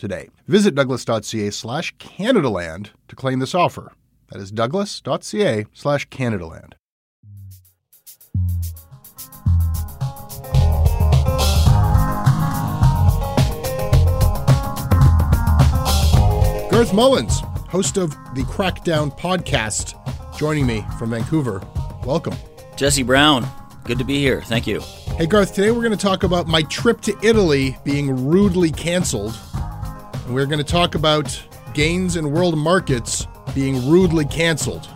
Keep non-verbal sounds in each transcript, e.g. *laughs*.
today. Visit douglas.ca slash Canadaland to claim this offer. That is douglas.ca slash Canadaland. Garth Mullins, host of the Crackdown podcast, joining me from Vancouver. Welcome. Jesse Brown, good to be here. Thank you. Hey, Garth, today we're going to talk about my trip to Italy being rudely canceled. And we're going to talk about gains in world markets being rudely canceled.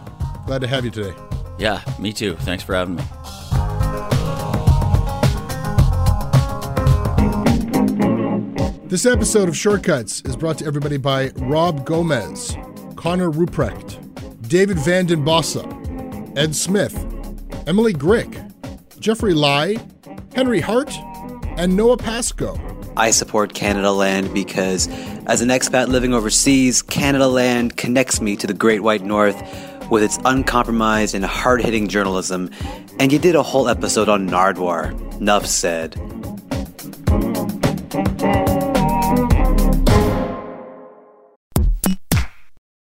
Glad to have you today. Yeah, me too. Thanks for having me. This episode of Shortcuts is brought to everybody by Rob Gomez, Connor Ruprecht, David Vanden Bossa, Ed Smith, Emily Grick, Jeffrey Lai, Henry Hart, and Noah Pasco. I support Canadaland because, as an expat living overseas, Canadaland connects me to the Great White North with its uncompromised and hard hitting journalism. And you did a whole episode on Nardwuar. Nuff said.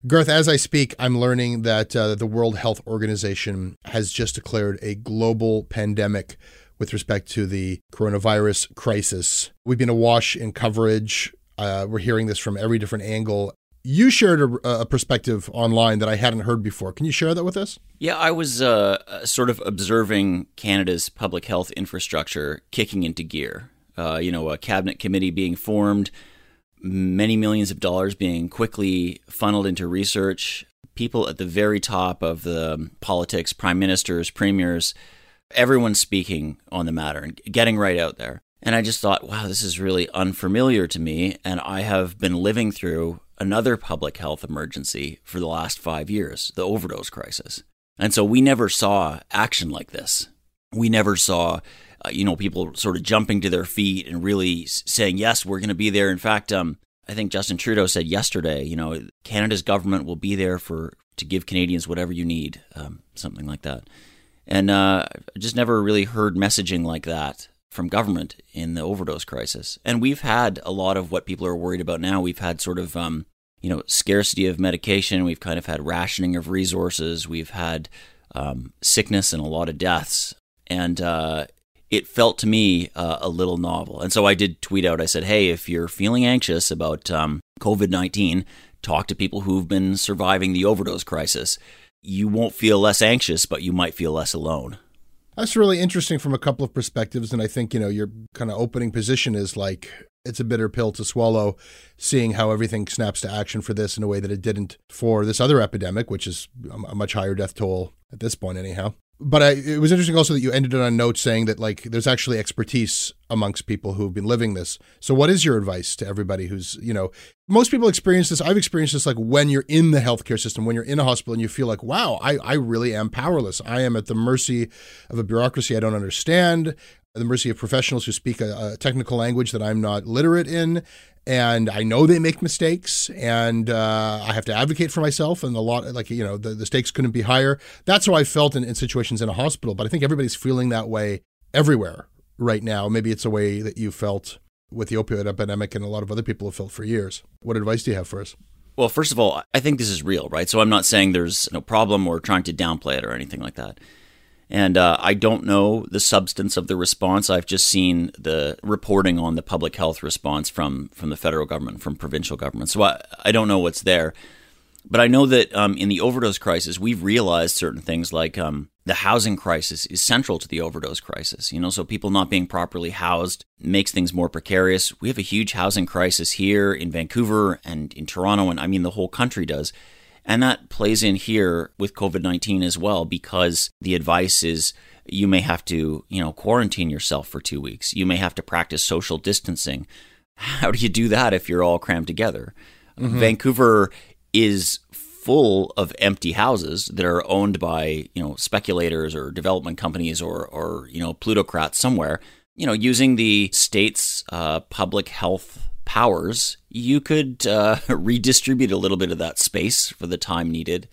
Garth, as I speak, I'm learning that uh, the World Health Organization has just declared a global pandemic with respect to the coronavirus crisis. We've been awash in coverage. Uh, we're hearing this from every different angle. You shared a, a, perspective online that I hadn't heard before. Can you share that with us? Yeah, I was uh, sort of observing Canada's public health infrastructure kicking into gear. Uh, you know, a cabinet committee being formed, many millions of dollars being quickly funneled into research, people at the very top of the politics, prime ministers, premiers, everyone's speaking on the matter and getting right out there. And I just thought, wow, this is really unfamiliar to me. And I have been living through another public health emergency for the last five years the overdose crisis. And so we never saw action like this. We never saw, uh, you know, people sort of jumping to their feet and really saying, yes, we're going to be there. In fact, um, I think Justin Trudeau said yesterday, you know, Canada's government will be there for to give Canadians whatever you need, um, something like that. And uh, just never really heard messaging like that from government in the overdose crisis. And we've had a lot of what people are worried about now. We've had sort of, um, you know, scarcity of medication. We've kind of had rationing of resources. We've had um, sickness and a lot of deaths. And uh, it felt to me uh, a little novel. And so I did tweet out, I said, hey, if you're feeling anxious about um, COVID 19, talk to people who've been surviving the overdose crisis you won't feel less anxious, but you might feel less alone. That's really interesting from a couple of perspectives. And I think, you know, your kind of opening position is like it's a bitter pill to swallow, seeing how everything snaps to action for this in a way that it didn't for this other epidemic, which is a much higher death toll at this point, anyhow but I, it was interesting also that you ended it on a note saying that like there's actually expertise amongst people who've been living this. So what is your advice to everybody who's, you know, most people experience this. I've experienced this like when you're in the healthcare system, when you're in a hospital and you feel like, wow, I, I really am powerless. I am at the mercy of a bureaucracy I don't understand. At the mercy of professionals who speak a, a technical language that I'm not literate in. And I know they make mistakes, and uh, I have to advocate for myself. And a lot, like you know, the, the stakes couldn't be higher. That's how I felt in, in situations in a hospital. But I think everybody's feeling that way everywhere right now. Maybe it's a way that you felt with the opioid epidemic, and a lot of other people have felt for years. What advice do you have for us? Well, first of all, I think this is real, right? So I'm not saying there's no problem or trying to downplay it or anything like that. And uh, I don't know the substance of the response. I've just seen the reporting on the public health response from from the federal government, from provincial government. So I, I don't know what's there. But I know that um, in the overdose crisis, we've realized certain things like um, the housing crisis is central to the overdose crisis. You know, so people not being properly housed makes things more precarious. We have a huge housing crisis here in Vancouver and in Toronto, and I mean, the whole country does. And that plays in here with COVID 19 as well, because the advice is you may have to, you know, quarantine yourself for two weeks. You may have to practice social distancing. How do you do that if you're all crammed together? Mm-hmm. Vancouver is full of empty houses that are owned by, you know, speculators or development companies or, or you know, plutocrats somewhere. You know, using the state's uh, public health powers, you could uh, *laughs* redistribute a little bit of that space for the time needed.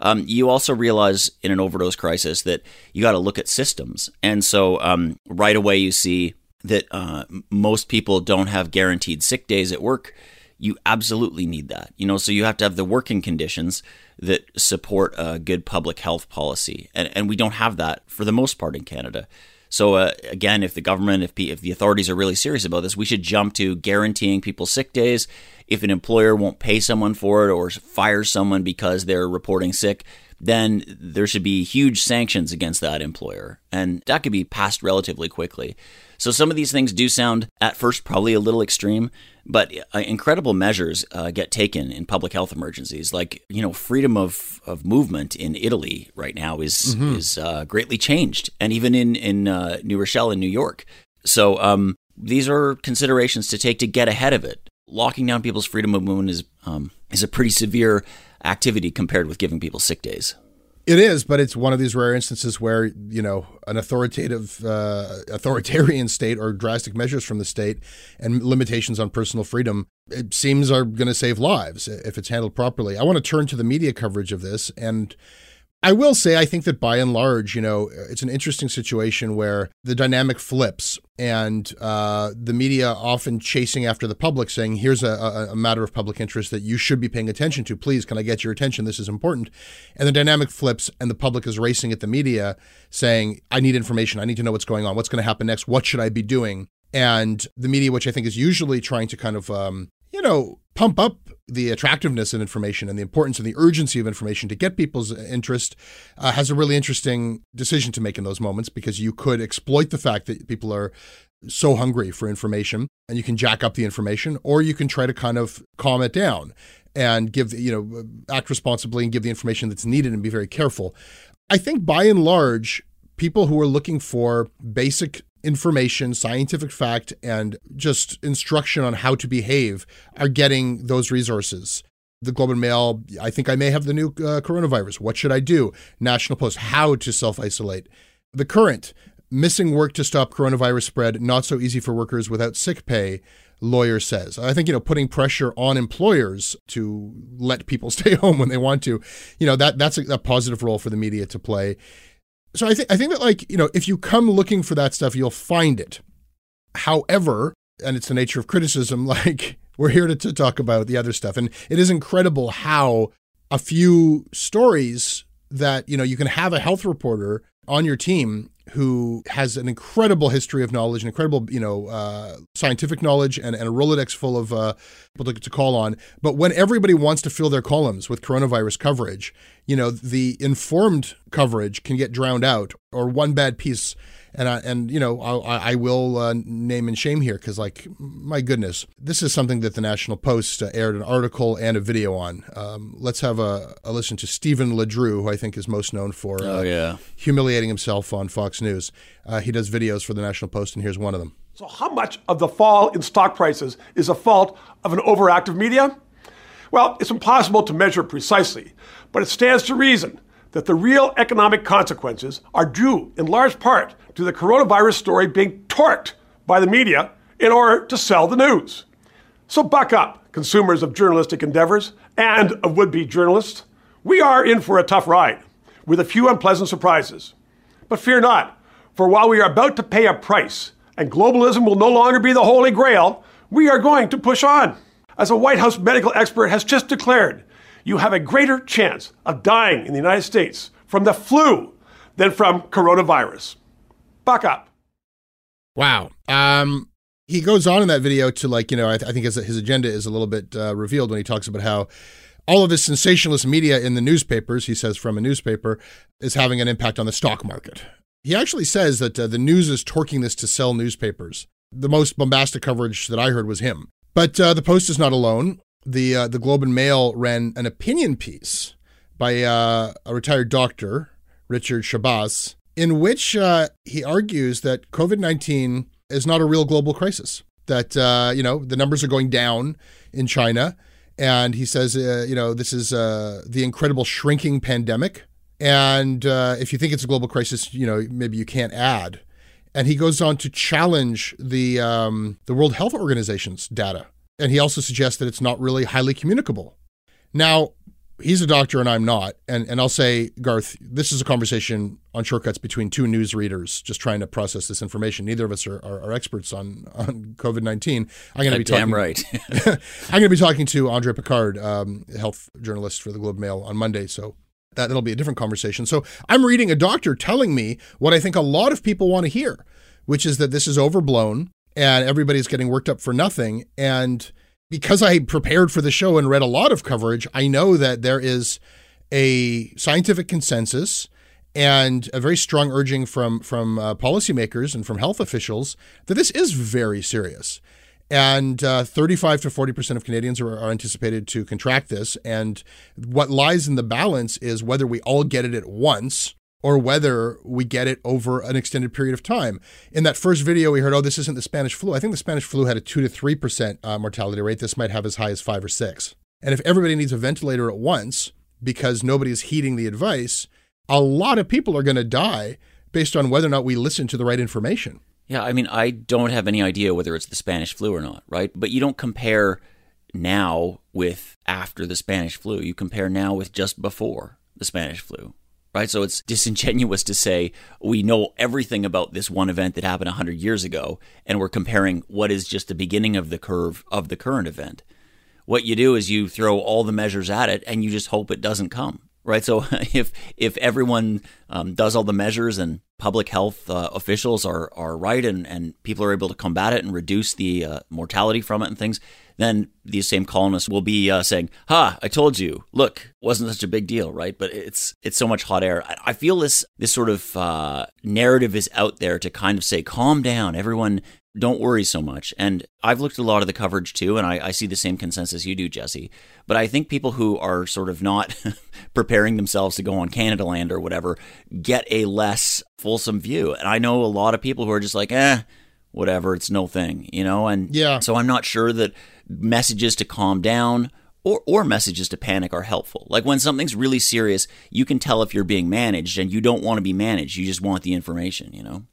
Um, you also realize in an overdose crisis that you got to look at systems. And so um, right away, you see that uh, most people don't have guaranteed sick days at work. You absolutely need that. You know, so you have to have the working conditions that support a good public health policy. And, and we don't have that for the most part in Canada. So uh, again, if the government, if, if the authorities are really serious about this, we should jump to guaranteeing people sick days. If an employer won't pay someone for it or fire someone because they're reporting sick, then there should be huge sanctions against that employer. And that could be passed relatively quickly. So some of these things do sound at first probably a little extreme, but uh, incredible measures uh, get taken in public health emergencies. Like you know, freedom of, of movement in Italy right now is mm-hmm. is uh, greatly changed, and even in in uh, New Rochelle in New York. So um, these are considerations to take to get ahead of it. Locking down people's freedom of movement is um, is a pretty severe activity compared with giving people sick days. It is, but it's one of these rare instances where you know an authoritative, uh, authoritarian state or drastic measures from the state and limitations on personal freedom. It seems are going to save lives if it's handled properly. I want to turn to the media coverage of this and I will say, I think that by and large, you know, it's an interesting situation where the dynamic flips and uh, the media often chasing after the public, saying, here's a, a, matter of public interest that you should be paying attention to. Please, can I get your attention? This is important. And the dynamic flips, and the public is racing at the media saying, I need information. I need to know what's going on. What's going to happen next? What should I be doing? And the media, which I think is usually trying to kind of, um, you know, pump up the attractiveness of information and the importance and the urgency of information to get people's interest uh, has a really interesting decision to make in those moments because you could exploit the fact that people are so hungry for information and you can jack up the information or you can try to kind of calm it down and give you know act responsibly and give the information that's needed and be very careful. I think by and large people who are looking for basic information, scientific fact, and just instruction on how to behave are getting those resources. The Globe and Mail, I think I may have the new uh, coronavirus. What should I do? National Post, how to self isolate. The current, missing work to stop coronavirus spread, not so easy for workers without sick pay lawyer says. I think you know putting pressure on employers to let people *laughs* stay home when they want to, you know that that's a, a positive role for the media to play so I think I think that like you know if you come looking for that stuff, you'll find it. However, and it's the nature of criticism. *laughs* Like we're here to, to talk about the other stuff, and it is incredible how a few stories that you know you can have a health reporter on your team who has an incredible history of knowledge, an incredible, you know, uh, scientific knowledge, and, and a Rolodex full of uh, people to, to, call on. But when everybody wants to fill their columns with coronavirus coverage, you know, the informed coverage can get drowned out, or one bad piece and I, and you know I, I will uh, name and shame here because like my goodness, this is something that the National Post uh, aired an article and a video on. Um, let's have a, a, listen to Stephen LeDrew, who I think is most known for uh, oh, yeah. humiliating himself on Fox News. Uh, he does videos for the National Post, and here's one of them. So, how much of the fall in stock prices is a fault of an overactive media? Well, it's impossible to measure precisely, but it stands to reason that the real economic consequences are due in large part to the coronavirus story being torqued by the media in order to sell the news. So buck up, consumers of journalistic endeavors and of would be journalists. We are in for a tough ride with a few unpleasant surprises. But fear not, for while we are about to pay a price and globalism will no longer be the holy grail, we are going to push on. As a White House medical expert has just declared, you have a greater chance of dying in the United States from the flu than from coronavirus. Buck up. Wow. Um, he goes on in that video to like, you know, I, th- I think his, his agenda is a little bit uh, revealed when he talks about how all of this sensationalist media in the newspapers, he says from a newspaper, is having an impact on the stock market. He actually says that uh, the news is torquing this to sell newspapers. The most bombastic coverage that I heard was him. But uh, the Post is not alone. The uh, the Globe and Mail ran an opinion piece by uh, a retired doctor, Richard Schabas, in which uh, he argues that COVID nineteen is not a real global crisis. That uh, you know the numbers are going down in China, and he says uh, you know this is the incredible shrinking pandemic. And if you think it's a global crisis, you know maybe you can't add and he goes on to challenge the um, the World Health Organization's data, and he also suggests that it's not really highly communicable. Now, he's a doctor and I'm not, and and I'll say, Garth, this is a conversation on shortcuts between two news readers just trying to process this information. Neither of us are, are, are experts on on COVID nineteen. I'm going to be damn talking, right. *laughs* *laughs* I'm going to be talking to Andre Picard, um, health journalist for the Globe Mail, on Monday. So that, that'll be a different conversation. So I'm reading a doctor telling me what I think a lot of people want to hear, which is that this is overblown and everybody's getting worked up for nothing. And because I prepared for the show and read a lot of coverage, I know that there is a scientific consensus and a very strong urging from from uh, policymakers and from health officials that this is very serious and uh, 35 to 40% of Canadians are, are, anticipated to contract this. And what lies in the balance is whether we all get it at once or whether we get it over an extended period of time. In that first video, we heard, oh, this isn't the Spanish flu. I think the Spanish flu had a 2 to 3% uh, mortality rate. This might have as high as 5 or 6. And if everybody needs a ventilator at once because nobody is heeding the advice, a lot of people are going to die based on whether or not we listen to the right information. Yeah, I mean, I don't have any idea whether it's the Spanish flu or not, right? But you don't compare now with after the Spanish flu. You compare now with just before the Spanish flu, right? So it's disingenuous to say we know everything about this one event that happened 100 years ago and we're comparing what is just the beginning of the curve of the current event. What you do is you throw all the measures at it and you just hope it doesn't come right? So *laughs* if if everyone um, does all the measures and public health uh, officials are are right and and people are able to combat it and reduce the uh, mortality from it and things, then these same colonists will be uh, saying, "Ha! I told you. Look, wasn't such a big deal, right?" But it's it's so much hot air. I, I feel this this sort of uh, narrative is out there to kind of say, "Calm down, everyone don't worry so much. And I've looked at a lot of the coverage too, and I, I, see the same consensus you do, Jesse. But I think people who are sort of not *laughs* preparing themselves to go on Canadaland or whatever get a less fulsome view. And I know a lot of people who are just like, eh, whatever, it's no thing, you know? And yeah. so I'm not sure that messages to calm down or, or messages to panic are helpful. Like when something's really serious, you can tell if you're being managed and you don't want to be managed. You just want the information, you know?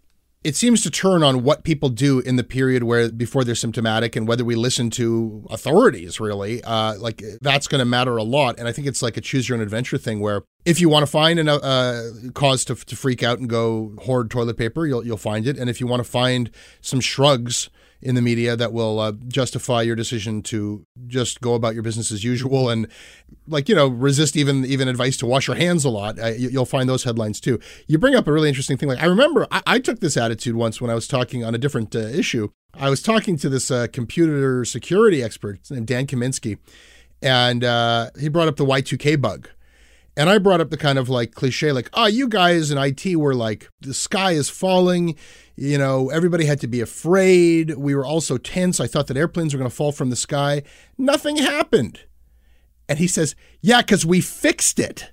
It seems to turn on what people do in the period where before they're symptomatic and whether we listen to authorities really. Uh, like that's going to matter a lot. And i think it's like a choose your own adventure thing where if you want to find a uh, cause to, to freak out and go hoard toilet paper you'll, you'll find it. And if you want to find some shrugs in the media that will uh, justify your decision to just go about your business as usual and like you know resist even even advice to wash your hands a lot. You, will find those headlines too. You bring up a really interesting thing like i remember i, I took this attitude once when i was talking on a different uh, issue. I was talking to this uh, computer security expert named dan kaminsky and uh, he brought up the y2k bug. And I brought up the kind of like cliche, like, oh, you guys in IT were like, the sky is falling. You know, everybody had to be afraid. We were all so tense. I thought that airplanes were going to fall from the sky. Nothing happened. And he says, yeah, because we fixed it.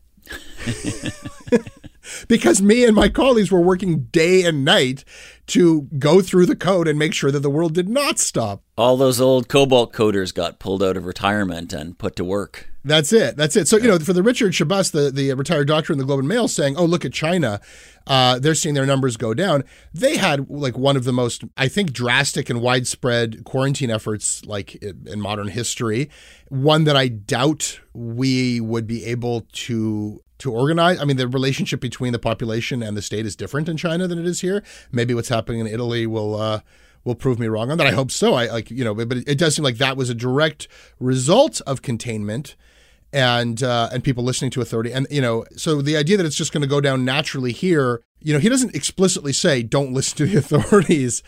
*laughs* because me and my colleagues were working day and night to go through the code and make sure that the world did not stop. All those old COBOL coders got pulled out of retirement and put to work. That's it. That's it. So, you know, for the Richard Schabas, the, the retired doctor in the Globe and Mail saying, oh, look at China. Uh, they're seeing their numbers go down. They had like one of the most, I think, drastic and widespread quarantine efforts like in modern history. One that I doubt we would be able to to organize. I mean, the relationship between the population and the state is different in China than it is here. Maybe what's happening in Italy will uh, will prove me wrong on that. I hope so. I like you know, but it does seem like that was a direct result of containment and uh, and people listening to authority. And you know, so the idea that it's just going to go down naturally here, you know, he doesn't explicitly say don't listen to the *laughs* authorities,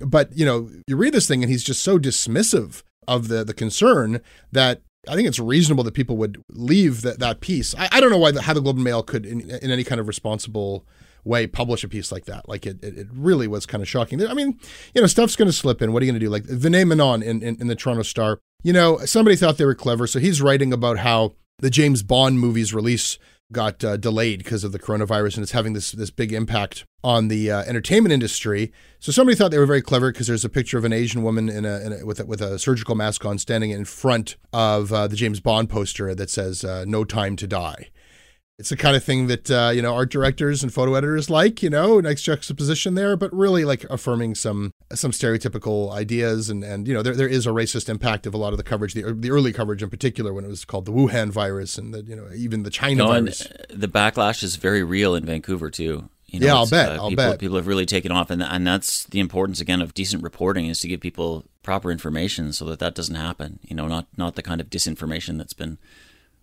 but you know, you read this thing and he's just so dismissive of the the concern that I think it's reasonable that people would leave that that piece. I, I don't know why the, how the Globe and Mail could, in, in any kind of responsible way publish a piece like that. Like it, it, it really was kind of shocking. I mean, you know, stuff's going to slip in. What are you going to do? Like Vinay Menon in, in, in the Toronto Star, you know, somebody thought they were clever. So he's writing about how the James Bond movie's release got uh, delayed because of the coronavirus and it's having this this big impact on the uh, entertainment industry. So somebody thought they were very clever because there's a picture of an Asian woman in a, in a with a, with a surgical mask on standing in front of uh, the James Bond poster that says uh, "No Time to Die." It's the kind of thing that uh, you know art directors and photo editors like, you know, nice juxtaposition there, but really like affirming some some stereotypical ideas, and and you know there there is a racist impact of a lot of the coverage, the the early coverage in particular, when it was called the Wuhan virus, and the you know even the China no, virus. The backlash is very real in Vancouver too. You know, yeah, I'll bet. Uh, I'll people, bet. People have really taken off, and and that's the importance again of decent reporting is to give people proper information so that that doesn't happen. You know, not not the kind of disinformation that's been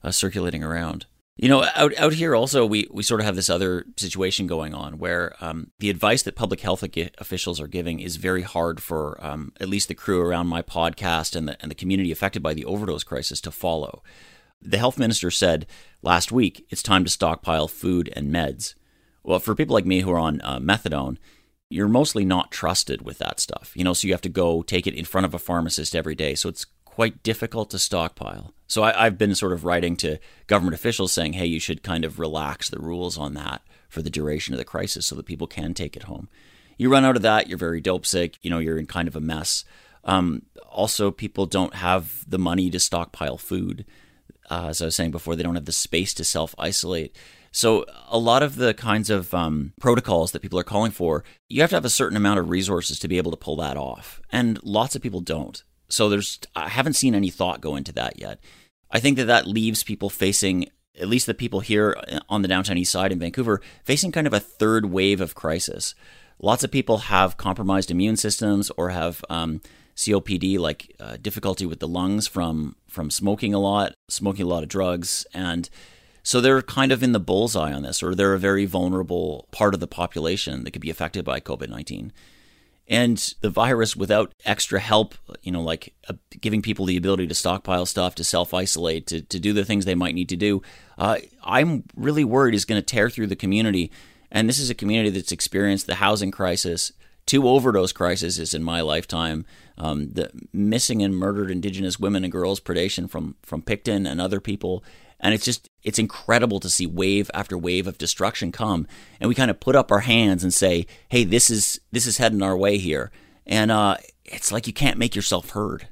uh, circulating around. You know, out out here also we we sort of have this other situation going on where um, the advice that public health officials are giving is very hard for um, at least the crew around my podcast and the and the community affected by the overdose crisis to follow. The health minister said last week it's time to stockpile food and meds. Well, for people like me who are on uh, methadone, you're mostly not trusted with that stuff. You know, so you have to go take it in front of a pharmacist every day. So it's quite difficult to stockpile. So I, have been sort of writing to government officials saying, hey, you should kind of relax the rules on that for the duration of the crisis so that people can take it home. You run out of that, you're very dope sick, you know, you're in kind of a mess. Um, also, people don't have the money to stockpile food. Uh, as I was saying before, they don't have the space to self isolate. So, a lot of the kinds of um, protocols that people are calling for, you have to have a certain amount of resources to be able to pull that off. And lots of people don't. So there's I haven't seen any thought go into that yet. I think that that leaves people facing at least the people here on the downtown east side in Vancouver facing kind of a third wave of crisis. Lots of people have compromised immune systems or have um, COPD, like uh, difficulty with the lungs from from smoking a lot, smoking a lot of drugs, and so they're kind of in the bullseye on this, or they're a very vulnerable part of the population that could be affected by COVID nineteen. And the virus, without extra help, you know, like uh, giving people the ability to stockpile stuff, to self isolate, to, to do the things they might need to do, uh, I'm really worried is going to tear through the community. And this is a community that's experienced the housing crisis, two overdose crises in my lifetime, um, the missing and murdered Indigenous women and girls predation from from Pickton and other people, and it's just it's incredible to see wave after wave of destruction come. And we kind of put up our hands and say hey this is this is heading our way here. And uh, it's like you can't make yourself heard.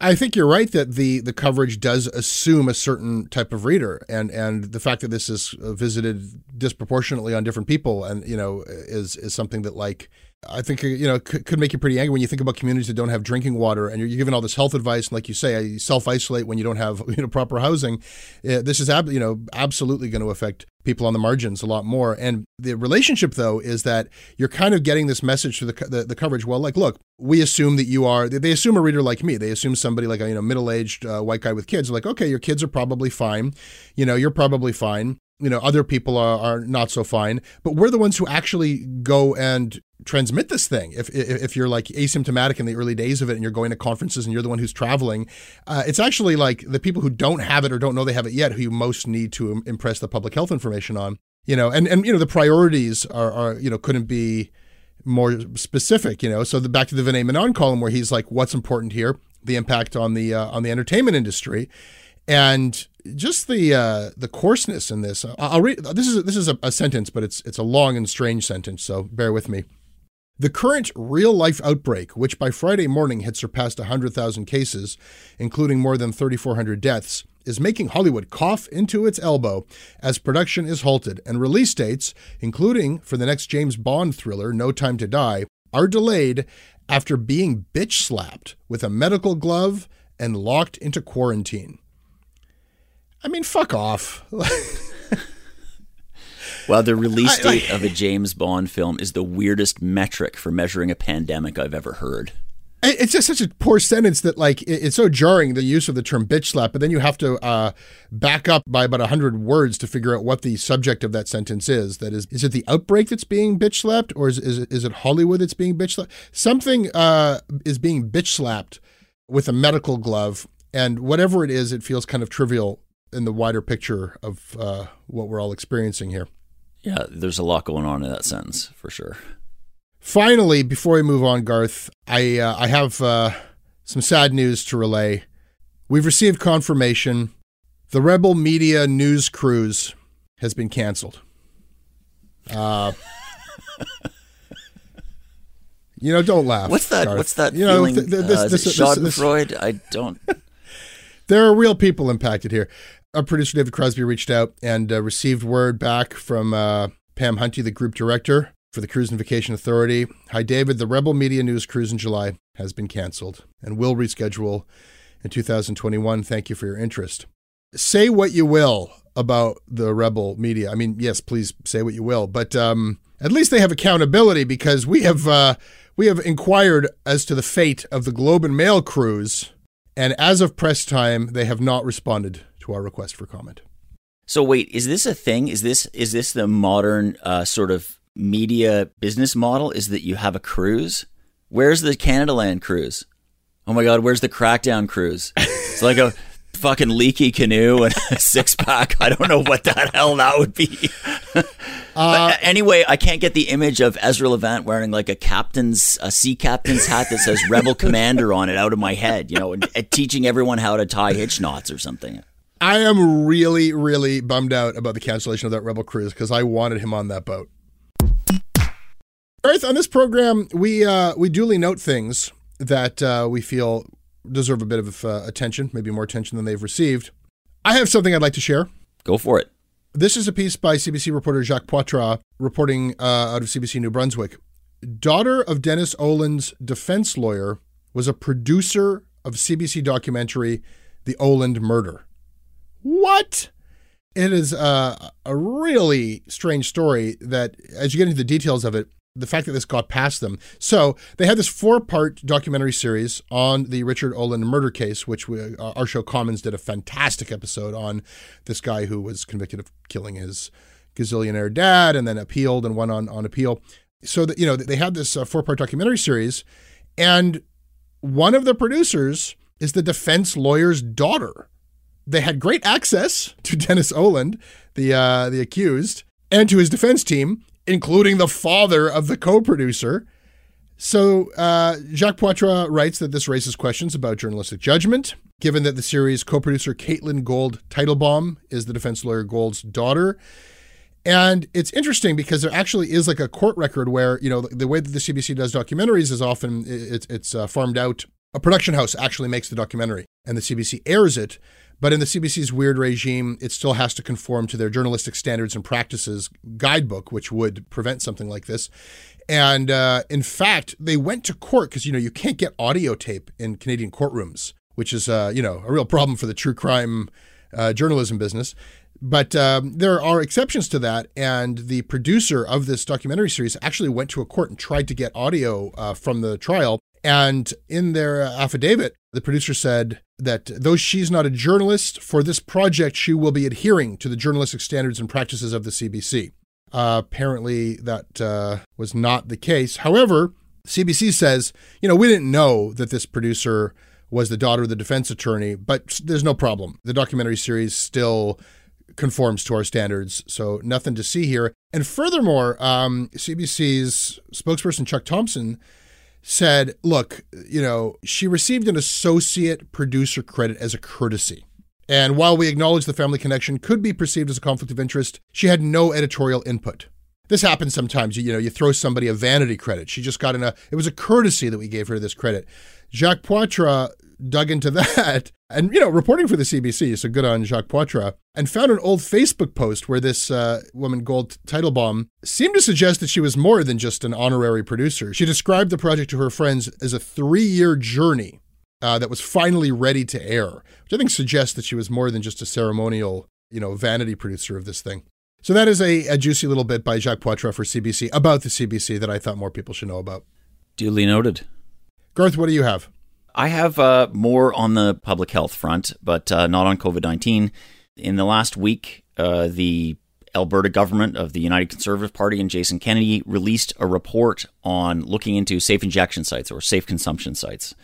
I think you're right that the the coverage does assume a certain type of reader, and and the fact that this is visited disproportionately on different people, and you know, is is something that like I think you know could, could make you pretty angry when you think about communities that don't have drinking water, and you're, you're given all this health advice, and like you say, self isolate when you don't have *laughs* you know proper housing. Uh, this is ab- you know absolutely going to affect people on the margins a lot more. And the relationship though is that you're kind of getting this message through the, the, the coverage. Well, like look, we assume that you are. They assume a reader like me. They assume somebody like a you know middle aged uh, white guy with kids. Like okay, your kids are probably fine. You know, you're probably fine you know other people are, are not so fine but we're the ones who actually go and transmit this thing. If, if, if you're like asymptomatic in the early days of it and you're going to conferences and you're the one who's traveling uh, it's actually like the people who don't have it or don't know they have it yet who you most need to impress the public health information on you know and and you know the priorities are, are you know couldn't be more specific you know. So the back to the Vinay Menon column where he's like what's important here? The impact on the uh, on the entertainment industry. And just the uh, the coarseness in this. I'll read. This is this is a, a sentence, but it's it's a long and strange sentence, so bear with me. The current real life outbreak, which by Friday morning had surpassed 100,000 cases, including more than 3,400 deaths, is making Hollywood cough into its elbow as production is halted, and release dates, including for the next James Bond thriller, No Time to Die, are delayed after being bitch slapped with a medical glove and locked into quarantine. I mean, fuck off. *laughs* well, the release date of a James Bond film is the weirdest metric for measuring a pandemic I've ever heard. It's just such a poor sentence that, like, it's so jarring the use of the term bitch slap, but then you have to uh, back up by about 100 words to figure out what the subject of that sentence is. That is, is it the outbreak that's being bitch slapped, or is, is, is it Hollywood that's being bitch slapped? Something uh, is being bitch slapped with a medical glove, and whatever it is, it feels kind of trivial in the wider picture of uh, what we're all experiencing here. Yeah, there's a lot going on in that sentence for sure. Finally, before we move on, Garth, I uh, I have uh, some sad news to relay. We've received confirmation the Rebel Media news cruise has been canceled. Uh, you know, don't laugh. What's that? Garth. What's that you feeling? Know, th- th- this, uh, this, this, Schadenfreude? I don't. *laughs* there are real people impacted here. Our producer David Crosby reached out and uh, received word back from uh, Pam Hunty, the group director for the Cruise and Vacation Authority. Hi, David. The Rebel Media News cruise in July has been canceled and will reschedule in 2021. Thank you for your interest. Say what you will about the Rebel Media. I mean, yes, please say what you will, but um, at least they have accountability because we have uh, we have inquired as to the fate of the Globe and Mail cruise, and as of press time, they have not responded to our request for comment. So wait, is this a thing? Is this is this the modern uh, sort of media business model is that you have a cruise. Where's the Canadaland cruise? Oh my God, where's the Crackdown cruise? It's like a *laughs* fucking leaky canoe and a *laughs* six pack. I don't know what the hell that would be. *laughs* uh, anyway, I can't get the image of Ezra Levant wearing like a captain's, a sea captain's hat that says Rebel Commander on it out of my head, you know, and, and teaching everyone how to tie hitch knots or something. I am really, really bummed out about the cancellation of that Rebel cruise because I wanted him on that boat. Garth, on this program, we uh, we duly note things that uh, we feel deserve a bit of uh, attention, maybe more attention than they've received. I have something I'd like to share. Go for it. This is a piece by CBC reporter Jacques Poitras reporting uh, out of CBC New Brunswick. Daughter of Dennis Oland's defense lawyer was a producer of CBC documentary The Oland Murder. What? It is uh, a really strange story that, as you get into the details of it, the fact that this got past them. So they had this four-part documentary series on the Richard Oland murder case, which we, uh, our show Commons did a fantastic episode on this guy who was convicted of killing his gazillionaire dad and then appealed and won on on appeal. So that you know they had this uh, four-part documentary series, and one of the producers is the defense lawyer's daughter. They had great access to *laughs* Dennis Oland, the uh, the accused, and to his defense team including the father of the co producer. So, uh, Jacques Poitras writes that this raises questions about journalistic judgment, given that the series co producer Caitlin Gold Teitelbaum is the defense lawyer Gold's daughter. And it's interesting because there actually is like a court record where, you know, the, the way that the CBC does documentaries is often it's, it's uh, farmed out. A production house actually makes the documentary and the CBC airs it. But in the CBC's weird regime, it still has to conform to their journalistic standards and practices guidebook, which would prevent something like this. And uh, in fact, they went to court because you know you can't get audio tape in Canadian courtrooms, which is uh, you know a real problem for the true crime uh, journalism business. But um, there are exceptions to that, and the producer of this documentary series actually went to a court and tried to get audio uh, from the trial. And in their affidavit, the producer said that though she's not a journalist, for this project, she will be adhering to the journalistic standards and practices of the CBC. Uh, apparently, that uh, was not the case. However, CBC says, you know, we didn't know that this producer was the daughter of the defense attorney, but there's no problem. The documentary series still conforms to our standards, so nothing to see here. And furthermore, um, CBC's spokesperson Chuck Thompson said, look, you know, she received an associate producer credit as a courtesy. And while we acknowledge the family connection could be perceived as a conflict of interest, she had no editorial input. This happens sometimes. You, know, you throw somebody a vanity credit. She just got in a, it was a courtesy that we gave her this credit. Jacques Poitras dug into *laughs* that and you know, reporting for the CBC, so good on Jacques Poitras, and found an old Facebook post where this uh, woman, Gold Teitelbaum, seemed to suggest that she was more than just an honorary producer. She described the project to her friends as a three-year journey uh, that was finally ready to air, which I think suggests that she was more than just a ceremonial, you know, vanity producer of this thing. So that is a, a juicy little bit by Jacques Poitras for CBC about the CBC that I thought more people should know about. Duly noted. Garth, what do you have? I have uh, more on the public health front, but uh, not on COVID 19. In the last week, uh, the Alberta government of the United Conservative Party and Jason Kenney released a report on looking into safe injection sites or safe consumption sites.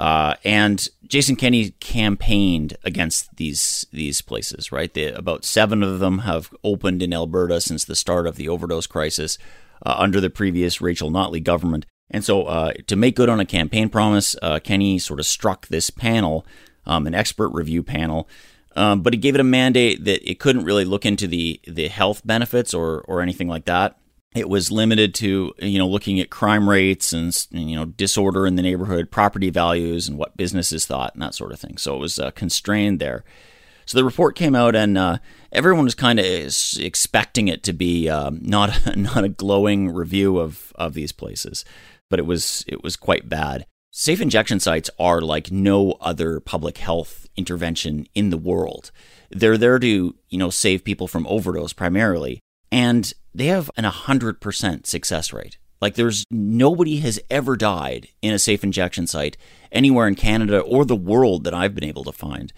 Uh, and Jason Kenney campaigned against these these places. Right, the, about seven of them have opened in Alberta since the start of the overdose crisis uh, under the previous Rachel Notley government. And so, uh, to make good on a campaign promise, uh, Kenney sort of struck this panel, um, an expert review panel, um, but he gave it a mandate that it couldn't really look into the the health benefits or or anything like that. It was limited to you know looking at crime rates and you know disorder in the neighborhood, property values, and what businesses thought and that sort of thing. So it was uh, constrained there. So the report came out, and uh, everyone was kind of expecting it to be um, not *laughs* not a glowing review of of these places but it was it was quite bad. Safe injection sites are like no other public health intervention in the world. They're there to, you know, save people from overdose primarily, and they have an 100% success rate. Like there's nobody has ever died in a safe injection site anywhere in Canada or the world that I've been able to find.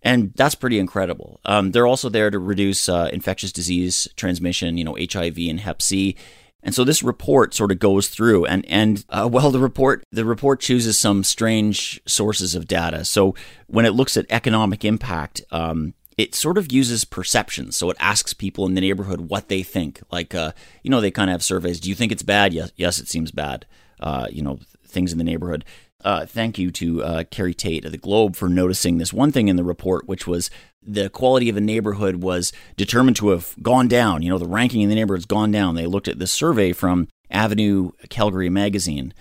And that's pretty incredible. Um, they're also there to reduce uh, infectious disease transmission, you know, HIV and Hep C. And so this report sort of goes through and and uh, well the report the report chooses some strange sources of data. So when it looks at economic impact, um, it sort of uses perceptions. So it asks people in the neighborhood what they think. Like uh, you know they kind of have surveys. Do you think it's bad? Yes, yes, it seems bad. Uh, you know things in the neighborhood. Uh, thank you to uh, Carrie Tait of the Globe for noticing this one thing in the report, which was the quality of a neighborhood was determined to have gone down. You know, the ranking in the neighborhood's gone down. They looked at this survey from Avenue Calgary Magazine,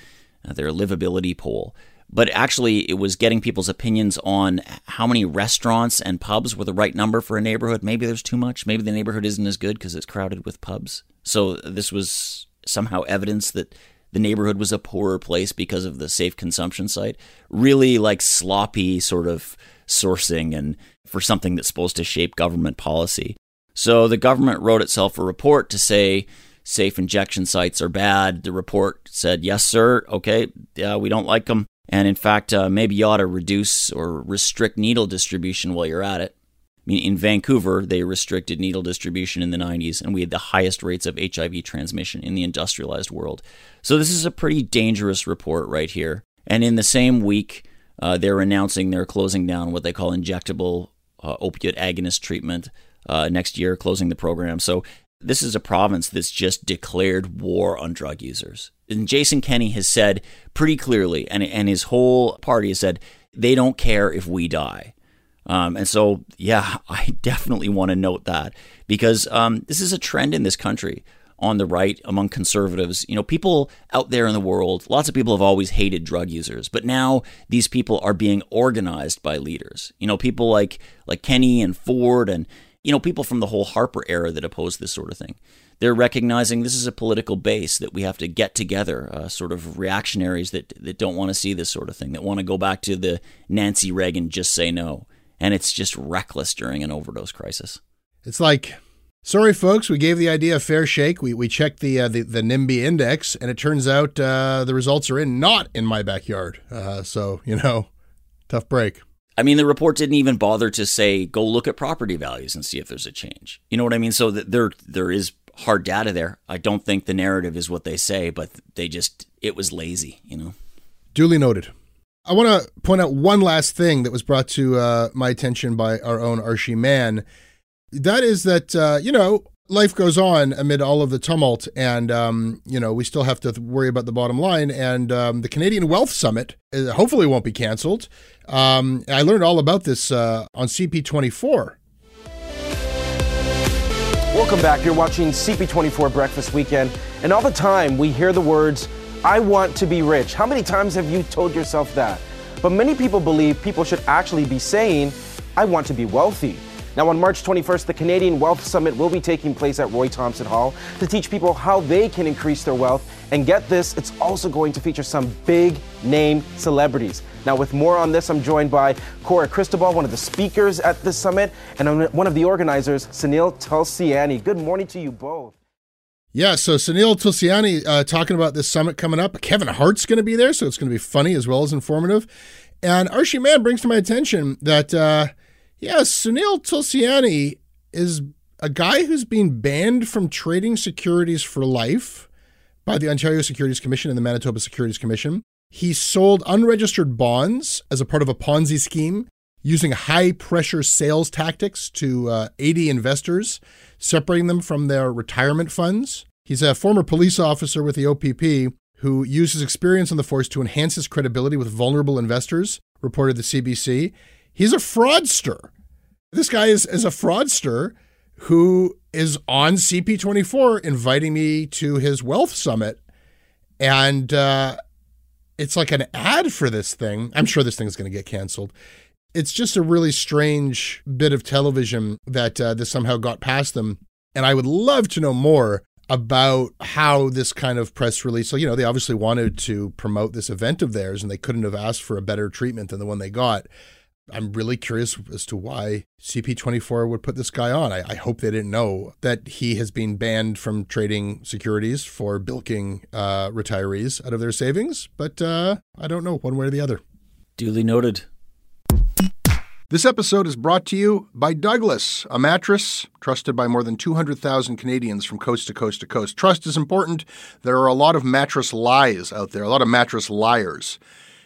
uh, their livability poll. But actually, it was getting people's opinions on how many restaurants and pubs were the right number for a neighborhood. Maybe there's too much. Maybe the neighborhood isn't as good because it's crowded with pubs. So this was somehow evidence that the neighborhood was a poorer place because of the safe consumption site. Really like sloppy sort of sourcing and for something that's supposed to shape government policy. So the government wrote itself a report to say safe injection sites are bad. The report said, yes, sir, okay, yeah, we don't like them. And in fact, uh, maybe you ought to reduce or restrict needle distribution while you're at it. I mean, in Vancouver, they restricted needle distribution in the 90s, and we had the highest rates of HIV transmission in the industrialized world. So, this is a pretty dangerous report right here. And in the same week, uh, they're announcing they're closing down what they call injectable uh, opiate agonist treatment uh, next year, closing the program. So this is a province that's just declared war on drug users. And Jason Kenney has said pretty clearly, and, and his whole party has said, they don't care if we die. Um, and so, yeah, *laughs* I definitely want to note that because um, this is a trend in this country on the right among conservatives. You know, people out there in the world, lots of people have always hated drug users, but now these people are being organized by leaders. You know, people like like Kenney and Ford and you know, people from the whole Harper era that oppose this sort of thing. They're recognizing this is a political base that we have to get together, uh, sort of reactionaries that, that don't want to see this sort of thing, that want to go back to the Nancy Reagan just say no. And it's just reckless during an overdose crisis. It's like Sorry, folks, we gave the idea a fair shake. We, we checked the, uh, the, the NIMBY index, and it turns out uh, the results are in not in my backyard. Uh, so, you know, tough break. I mean, the report didn't even bother to say go look at property values and see if there's a change. You know what I mean? So that there there is hard data there. I don't think the narrative is what they say, but they just it was lazy. You know. Duly noted. I want to point out one last thing that was brought to uh, my attention by our own Arshy Mann that is that uh, you know life goes on amid all of the tumult, and um, you know we still have to worry about the bottom line. And um, the Canadian Wealth Summit uh, hopefully won't be canceled. Um, I learned all about this uh, on CP24. Welcome back. You're watching CP24 Breakfast Weekend, and all the time we hear the words, "I want to be rich." How many times have you told yourself that? but many people believe people should actually be saying, I want to be wealthy. Now, on March 21st, the Canadian Wealth Summit will be taking place at Roy Thomson Hall to teach people how they can increase their wealth. And get this, it's also going to feature some big name celebrities. Now, with more on this, I'm joined by Cora Cristobal, one of the speakers at this summit, and one of the organizers, Sunil Tulsiani. Good morning to you both. Yeah, so Sunil Tulsiani uh, talking about this summit coming up. Kevin Hart's going to be there, so it's going to be funny as well as informative. And Arshy Mann brings to my attention that uh, yeah, Sunil Tulsiani is a guy who's been banned from trading securities for life by the Ontario Securities Commission and the Manitoba Securities Commission. He sold unregistered bonds as a part of a Ponzi scheme using high pressure sales tactics to uh, 80 investors, separating them from their retirement funds. He's a former police officer with the OPP who used his experience on the force to enhance his credibility with vulnerable investors, reported the CBC. He's a fraudster. This guy is, is a fraudster who is on CP24 inviting me to his wealth summit. And uh, it's like an ad for this thing. I'm sure this thing is going to get canceled. It's just a really strange bit of television that uh, this somehow got past them. And I would love to know more about how this kind of press release. So, you know, they obviously wanted to promote this event of theirs and they couldn't have asked for a better treatment than the one they got. I'm really curious as to why CP24 would put this guy on. I, I, hope they didn't know that he has been banned from trading securities for bilking uh, retirees out of their savings, but uh, I don't know one way or the other. Duly noted. This episode is brought to you by Douglas, a mattress trusted by more than 200,000 Canadians from coast to coast to coast. Trust is important. There are a lot of mattress lies out there, a lot of mattress liars.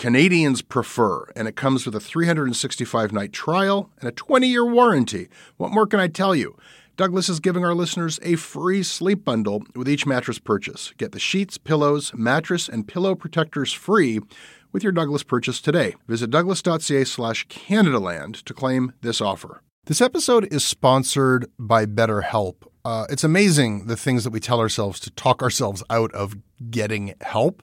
Canadians prefer, and it comes with a 365 night trial and a 20 year warranty. What more can I tell you? Douglas is giving our listeners a free sleep bundle with each mattress purchase. Get the sheets, pillows, mattress, and pillow protectors free with your Douglas purchase today. Visit douglas.ca slash Canadaland to claim this offer. This episode is sponsored by BetterHelp. Uh, it's amazing the things that we tell ourselves to talk ourselves out of getting help.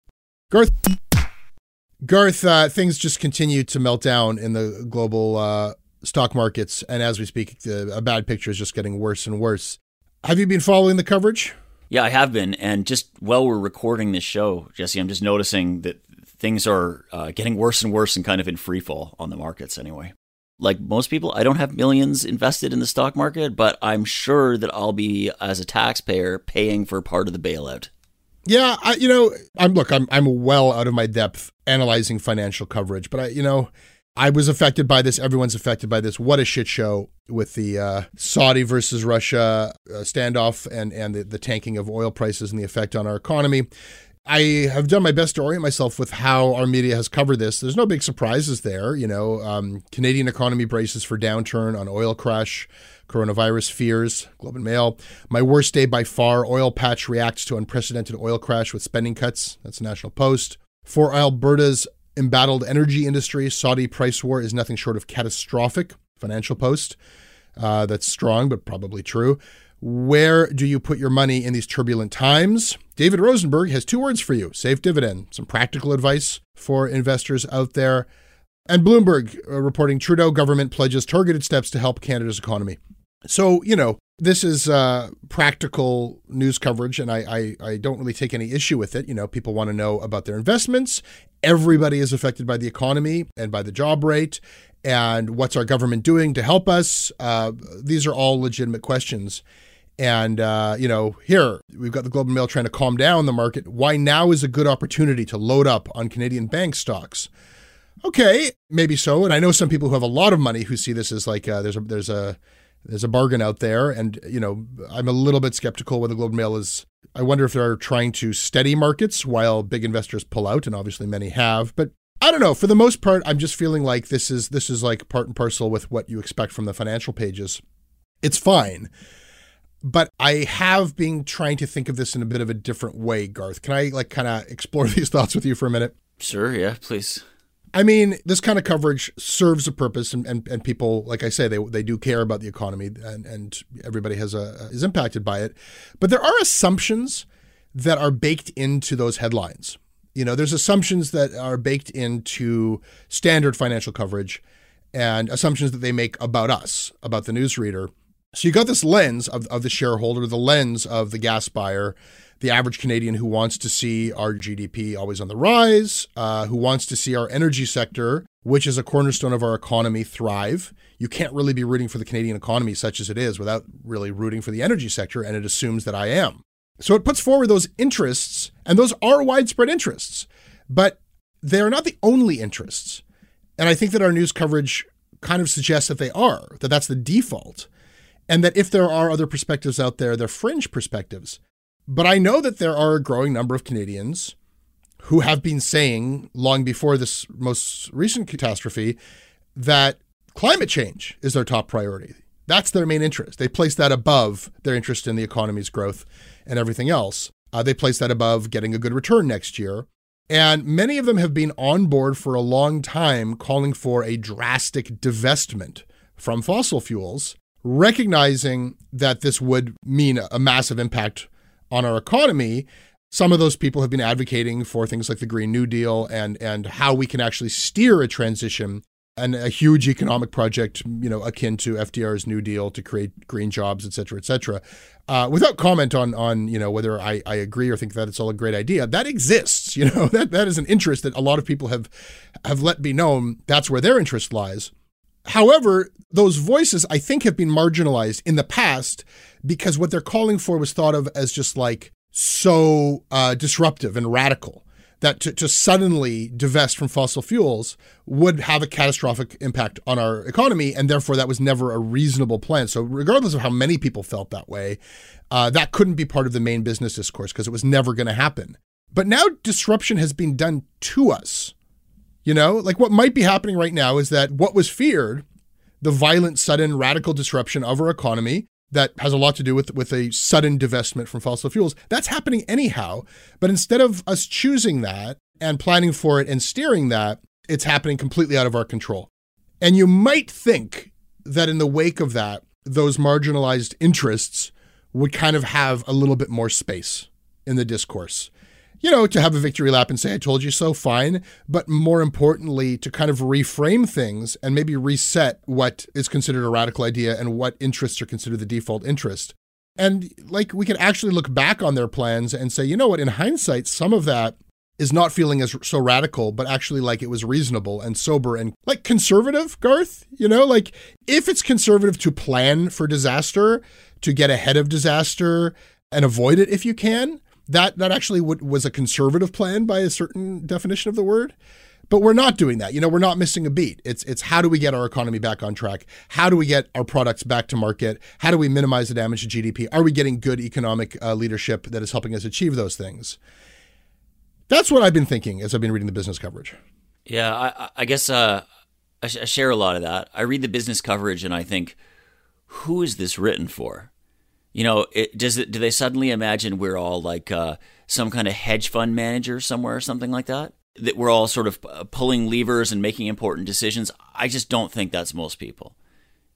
Garth, Garth, uh, things just continue to melt down in the global uh, stock markets, and as we speak, the, a bad picture is just getting worse and worse. Have you been following the coverage? Yeah, I have been, and just while we're recording this show, Jesse, I'm just noticing that things are uh, getting worse and worse, and kind of in free fall on the markets anyway. Like most people, I don't have millions invested in the stock market, but I'm sure that I'll be, as a taxpayer, paying for part of the bailout. Yeah, I, you know, I'm look, I'm I'm well out of my depth analyzing financial coverage, but I, you know, I was affected by this. Everyone's affected by this. What a shit show with the uh, Saudi versus Russia uh, standoff and and the, the tanking of oil prices and the effect on our economy. I have done my best to orient myself with how our media has covered this. There's no big surprises there. You know, um, Canadian economy braces for downturn on oil crash. Coronavirus fears, Globe and Mail. My worst day by far. Oil patch reacts to unprecedented oil crash with spending cuts. That's National Post. For Alberta's embattled energy industry, Saudi price war is nothing short of catastrophic. Financial Post. Uh, that's strong, but probably true. Where do you put your money in these turbulent times? David Rosenberg has two words for you safe dividend, some practical advice for investors out there. And Bloomberg uh, reporting Trudeau government pledges targeted steps to help Canada's economy. So, you know, this is uh, practical news coverage, and I, I, I don't really take any issue with it. You know, people want to know about their investments. Everybody is affected by the economy and by the job rate. And what's our government doing to help us? Uh, these are all legitimate questions. And, uh, you know, here we've got the Globe and Mail trying to calm down the market. Why now is a good opportunity to load up on Canadian bank stocks? Okay, maybe so. And I know some people who have a lot of money who see this as like uh, there's a there's a there's a bargain out there. And you know, I'm a little bit skeptical when the Globe and Mail is. I wonder if they're trying to steady markets while big investors pull out, and obviously many have. But I don't know. For the most part, I'm just feeling like this is this is like part and parcel with what you expect from the financial pages. It's fine but I have been trying to think of this in a bit of a different way, Garth. Can I like kind of explore *laughs* these thoughts with you for a minute? Sure, yeah, please. I mean, this kind of coverage serves a purpose, and, and, and people, like I say, they they do care about the economy, and, and everybody has a is impacted by it. But there are assumptions that are baked into those headlines. You know, there's assumptions that are baked into standard financial coverage, and assumptions that they make about us, about the newsreader, so you got this lens of, of the shareholder, the lens of the gas buyer, the average Canadian who wants to see our GDP always on the rise, uh, who wants to see our energy sector, which is a cornerstone of our economy, thrive. You can't really be rooting for the Canadian economy, such as it is, without really rooting for the energy sector, and it assumes that I am. So it puts forward those interests, and those are widespread interests, but they are not the only interests. And I think that our news coverage kind of suggests that they are, that that's the default and that if there are other perspectives out there, they're fringe perspectives. But I know that there are a growing number of Canadians who have been saying long before this most recent catastrophe that climate change is their top priority. That's their main interest. They place that above their interest in the economy's growth and everything else. Uh, they place that above getting a good return next year. And many of them have been on board for a long time calling for a drastic divestment from fossil fuels recognizing that this would mean a massive impact on our economy, some of those people have been advocating for things like the Green New Deal and and how we can actually steer a transition and a huge economic project, you know, akin to FDR's New Deal to create green jobs, et cetera, et cetera. Uh, without comment on on you know whether I, I agree or think that it's all a great idea, that exists. *laughs* You know that that is an interest that a lot of people have have let be known. That's where their interest lies. However, those voices, I think, have been marginalized in the past because what they're calling for was thought of as just like so uh, disruptive and radical that to, to suddenly divest from fossil fuels would have a catastrophic impact on our economy. And therefore, that was never a reasonable plan. So, regardless of how many people felt that way, uh, that couldn't be part of the main business discourse because it was never going to happen. But now disruption has been done to us. You know, like what might be happening right now is that what was feared, the violent, sudden, radical disruption of our economy that has a lot to do with, with a sudden divestment from fossil fuels, that's happening anyhow. But instead of us choosing that and planning for it and steering that, it's happening completely out of our control. And you might think that in the wake of that, those marginalized interests would kind of have a little bit more space in the discourse you know, to have a victory lap and say, I told you so, fine. But more importantly, to kind of reframe things and maybe reset what is considered a radical idea and what interests are considered the default interest. And like we could actually look back on their plans and say, you know what, in hindsight, some of that is not feeling as so radical, but actually like it was reasonable and sober and like conservative, Garth. You know, like if it's conservative to plan for disaster, to get ahead of disaster and avoid it if you can, that that actually was a conservative plan by a certain definition of the word but we're not doing that. You know, we're not missing a beat. It's it's how do we get our economy back on track? How do we get our products back to market? How do we minimize the damage to GDP? Are we getting good economic uh, leadership that is helping us achieve those things? That's what I've been thinking as I've been reading the business coverage. Yeah, I, I guess uh, I, sh- I share a lot of that. I read the business coverage and I think, who is this written for? You know, it, does it? Do they suddenly imagine we're all like uh, some kind of hedge fund manager somewhere or something like that? That we're all sort of uh, pulling levers and making important decisions. I just don't think that's most people.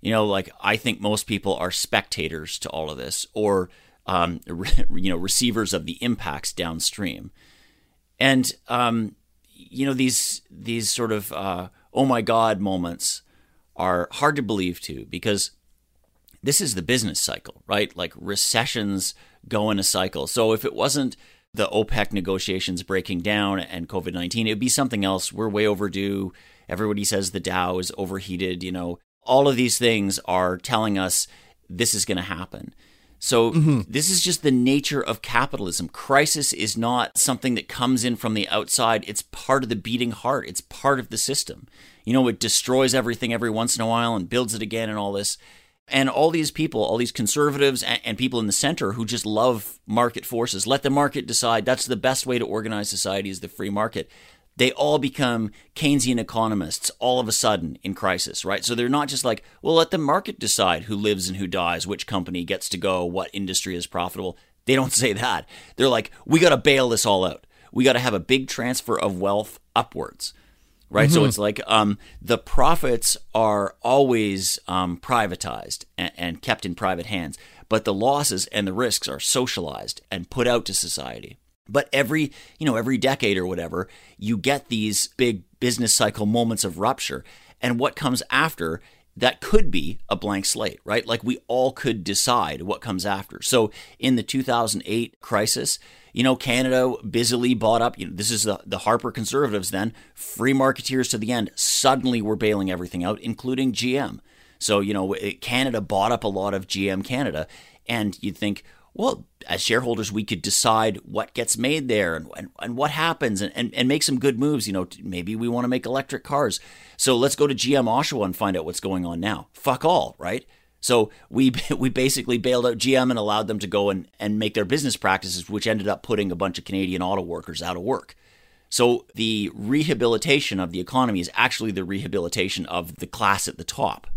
You know, like I think most people are spectators to all of this, or um, *laughs* you know, receivers of the impacts downstream. And um, you know, these these sort of uh, oh my god moments are hard to believe too because this is the business cycle, right? Like recessions go in a cycle. So if it wasn't the OPEC negotiations breaking down and COVID 19, it would be something else. We're way overdue. Everybody says the Dow is overheated. You know, all of these things are telling us this is going to happen. So mm-hmm. this is just the nature of capitalism. Crisis is not something that comes in from the outside. It's part of the beating heart. It's part of the system. You know, it destroys everything every once in a while and builds it again and all this. And all these people, all these conservatives and, and people in the center who just love market forces, let the market decide. That's the best way to organize society is the free market they all become Keynesian economists all of a sudden in crisis, right? So they're not just like, well, let the market decide who lives and who dies, which company gets to go, what industry is profitable. They don't *laughs* say that. They're like, we got to bail this all out. We got to have a big transfer of wealth upwards, right? Mm-hmm. So it's like um, the profits are always um, privatized and, and kept in private hands, but the losses and the risks are socialized and put out to society. But every, you know, every decade or whatever, you get these big business cycle moments of rupture. And what comes after that could be a blank slate, right? Like we all could decide what comes after. So in the 2008 crisis, you know, Canada busily bought up, you know, this is the, the Harper conservatives then, free marketeers to the end, suddenly were bailing everything out, including GM. So, you know, Canada bought up a lot of GM Canada. And you'd think, well, as shareholders, we could decide what gets made there and, and, and what happens and, and, and make some good moves. You know, maybe we want to make electric cars. So let's go to GM Oshawa and find out what's going on now. Fuck all, right? So we *laughs* we basically bailed out GM and allowed them to go and, and make their business practices, which ended up putting a bunch of Canadian auto workers out of work. So the rehabilitation of the economy is actually the rehabilitation of the class at the top,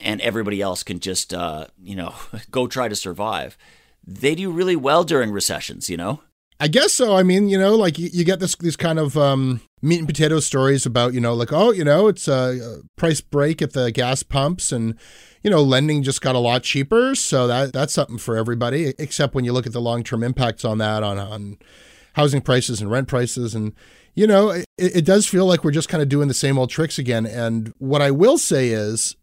and everybody else can just uh, you know *laughs* go try to survive they do really well during recessions, you know? I guess so. I mean, you know, like you, you get this these kind of um, meat and potato stories about, you know, like oh, you know, it's a price break at the gas pumps, and you know, lending just got a lot cheaper, so that that's something for everybody. Except when you look at the long term impacts on that on on housing prices and rent prices, and you know, it, it does feel like we're just kind of doing the same old tricks again. And what I will say is,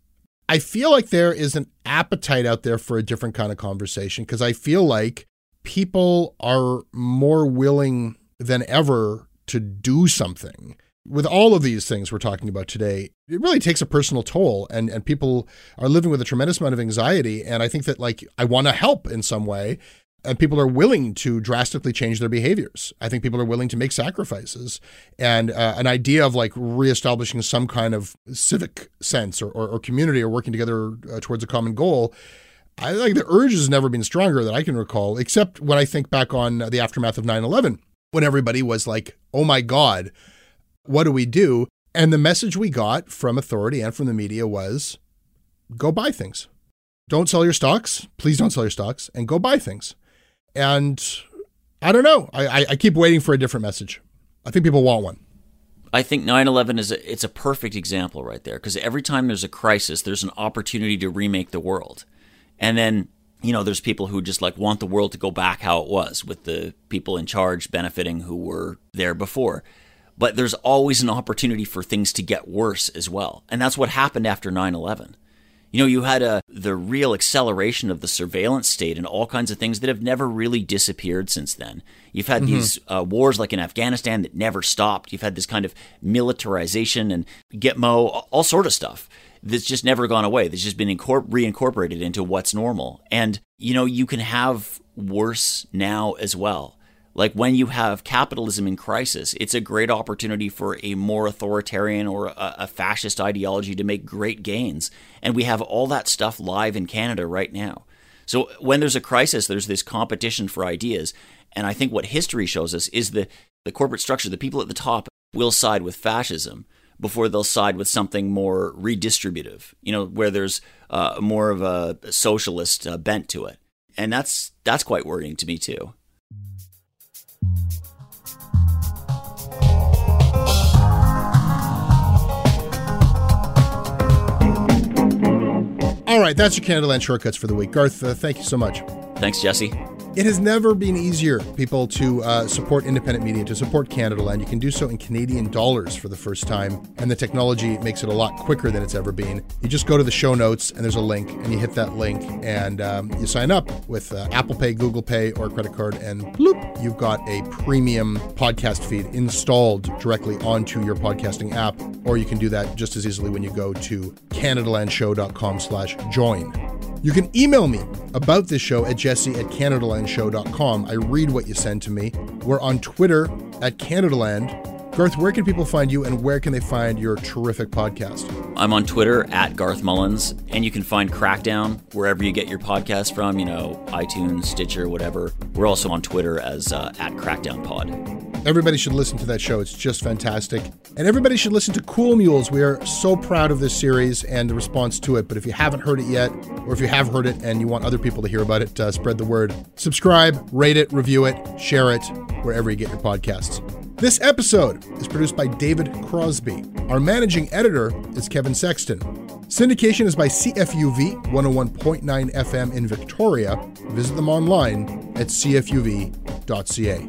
I feel like there is an appetite out there for a different kind of conversation because I feel like people are more willing than ever to do something. With all of these things we're talking about today, it really takes a personal toll and, and people are living with a tremendous amount of anxiety. And I think that like I want to help in some way and people are willing to drastically change their behaviors. I think people are willing to make sacrifices, and uh, an idea of like reestablishing some kind of civic sense or, or, or community or working together uh, towards a common goal. I think the urge has never been stronger that I can recall, except when I think back on the aftermath of 9 11, when everybody was like, oh my God, what do we do? And the message we got from authority and from the media was go buy things. Don't sell your stocks. Please don't sell your stocks and go buy things. And I don't know. I, I keep waiting for a different message. I think people want one. I think 9/11 is a, it's a perfect example right there because every time there's a crisis, there's an opportunity to remake the world, and then you know there's people who just like want the world to go back how it was with the people in charge benefiting who were there before. But there's always an opportunity for things to get worse as well, and that's what happened after 9/11. You know, you had a the real acceleration of the surveillance state and all kinds of things that have never really disappeared since then. You've had mm-hmm. these uh, wars like in Afghanistan that never stopped. You've had this kind of militarization and Gitmo, all sort of stuff that's just never gone away. That's just been incorpor- reincorporated into what's normal. And you know, you can have worse now as well. Like when you have capitalism in crisis, it's a great opportunity for a more authoritarian or a, a, fascist ideology to make great gains. And we have all that stuff live in Canada right now. So when there's a crisis, there's this competition for ideas. And I think what history shows us is the, the corporate structure, the people at the top will side with fascism before they'll side with something more redistributive, you know, where there's uh, more of a socialist uh, bent to it. And that's that's quite worrying to me too. All right, that's your Canadaland shortcuts for the week. Garth, uh, thank you so much. Thanks, Jesse. It has never been easier, people, to uh, support independent media, to support Canadaland. You can do so in Canadian dollars for the first time, and the technology makes it a lot quicker than it's ever been. You just go to the show notes, and there's a link, and you hit that link, and um, you sign up with uh, Apple Pay, Google Pay, or credit card, and bloop, you've got a premium podcast feed installed directly onto your podcasting app. Or you can do that just as easily when you go to CanadaLandShow.com slash join. You can email me about this show at jesse at CanadaLandShow.com. I read what you send to me. We're on Twitter at CanadaLand. Garth, where can people find you and where can they find your terrific podcast? I'm on Twitter at Garth Mullins, and you can find Crackdown wherever you get your podcast from, you know, iTunes, Stitcher, whatever. We're also on Twitter as uh, at Crackdown Pod. Everybody should listen to that show. It's just fantastic. And everybody should listen to Cool Mules. We are so proud of this series and the response to it. But if you haven't heard it yet, or if you have heard it and you want other people to hear about it, uh, spread the word. Subscribe, rate it, review it, share it, wherever you get your podcasts. This episode is produced by David Crosby. Our managing editor is Kevin Sexton. Syndication is by CFUV 101.9 FM in Victoria. Visit them online at cfuv.ca.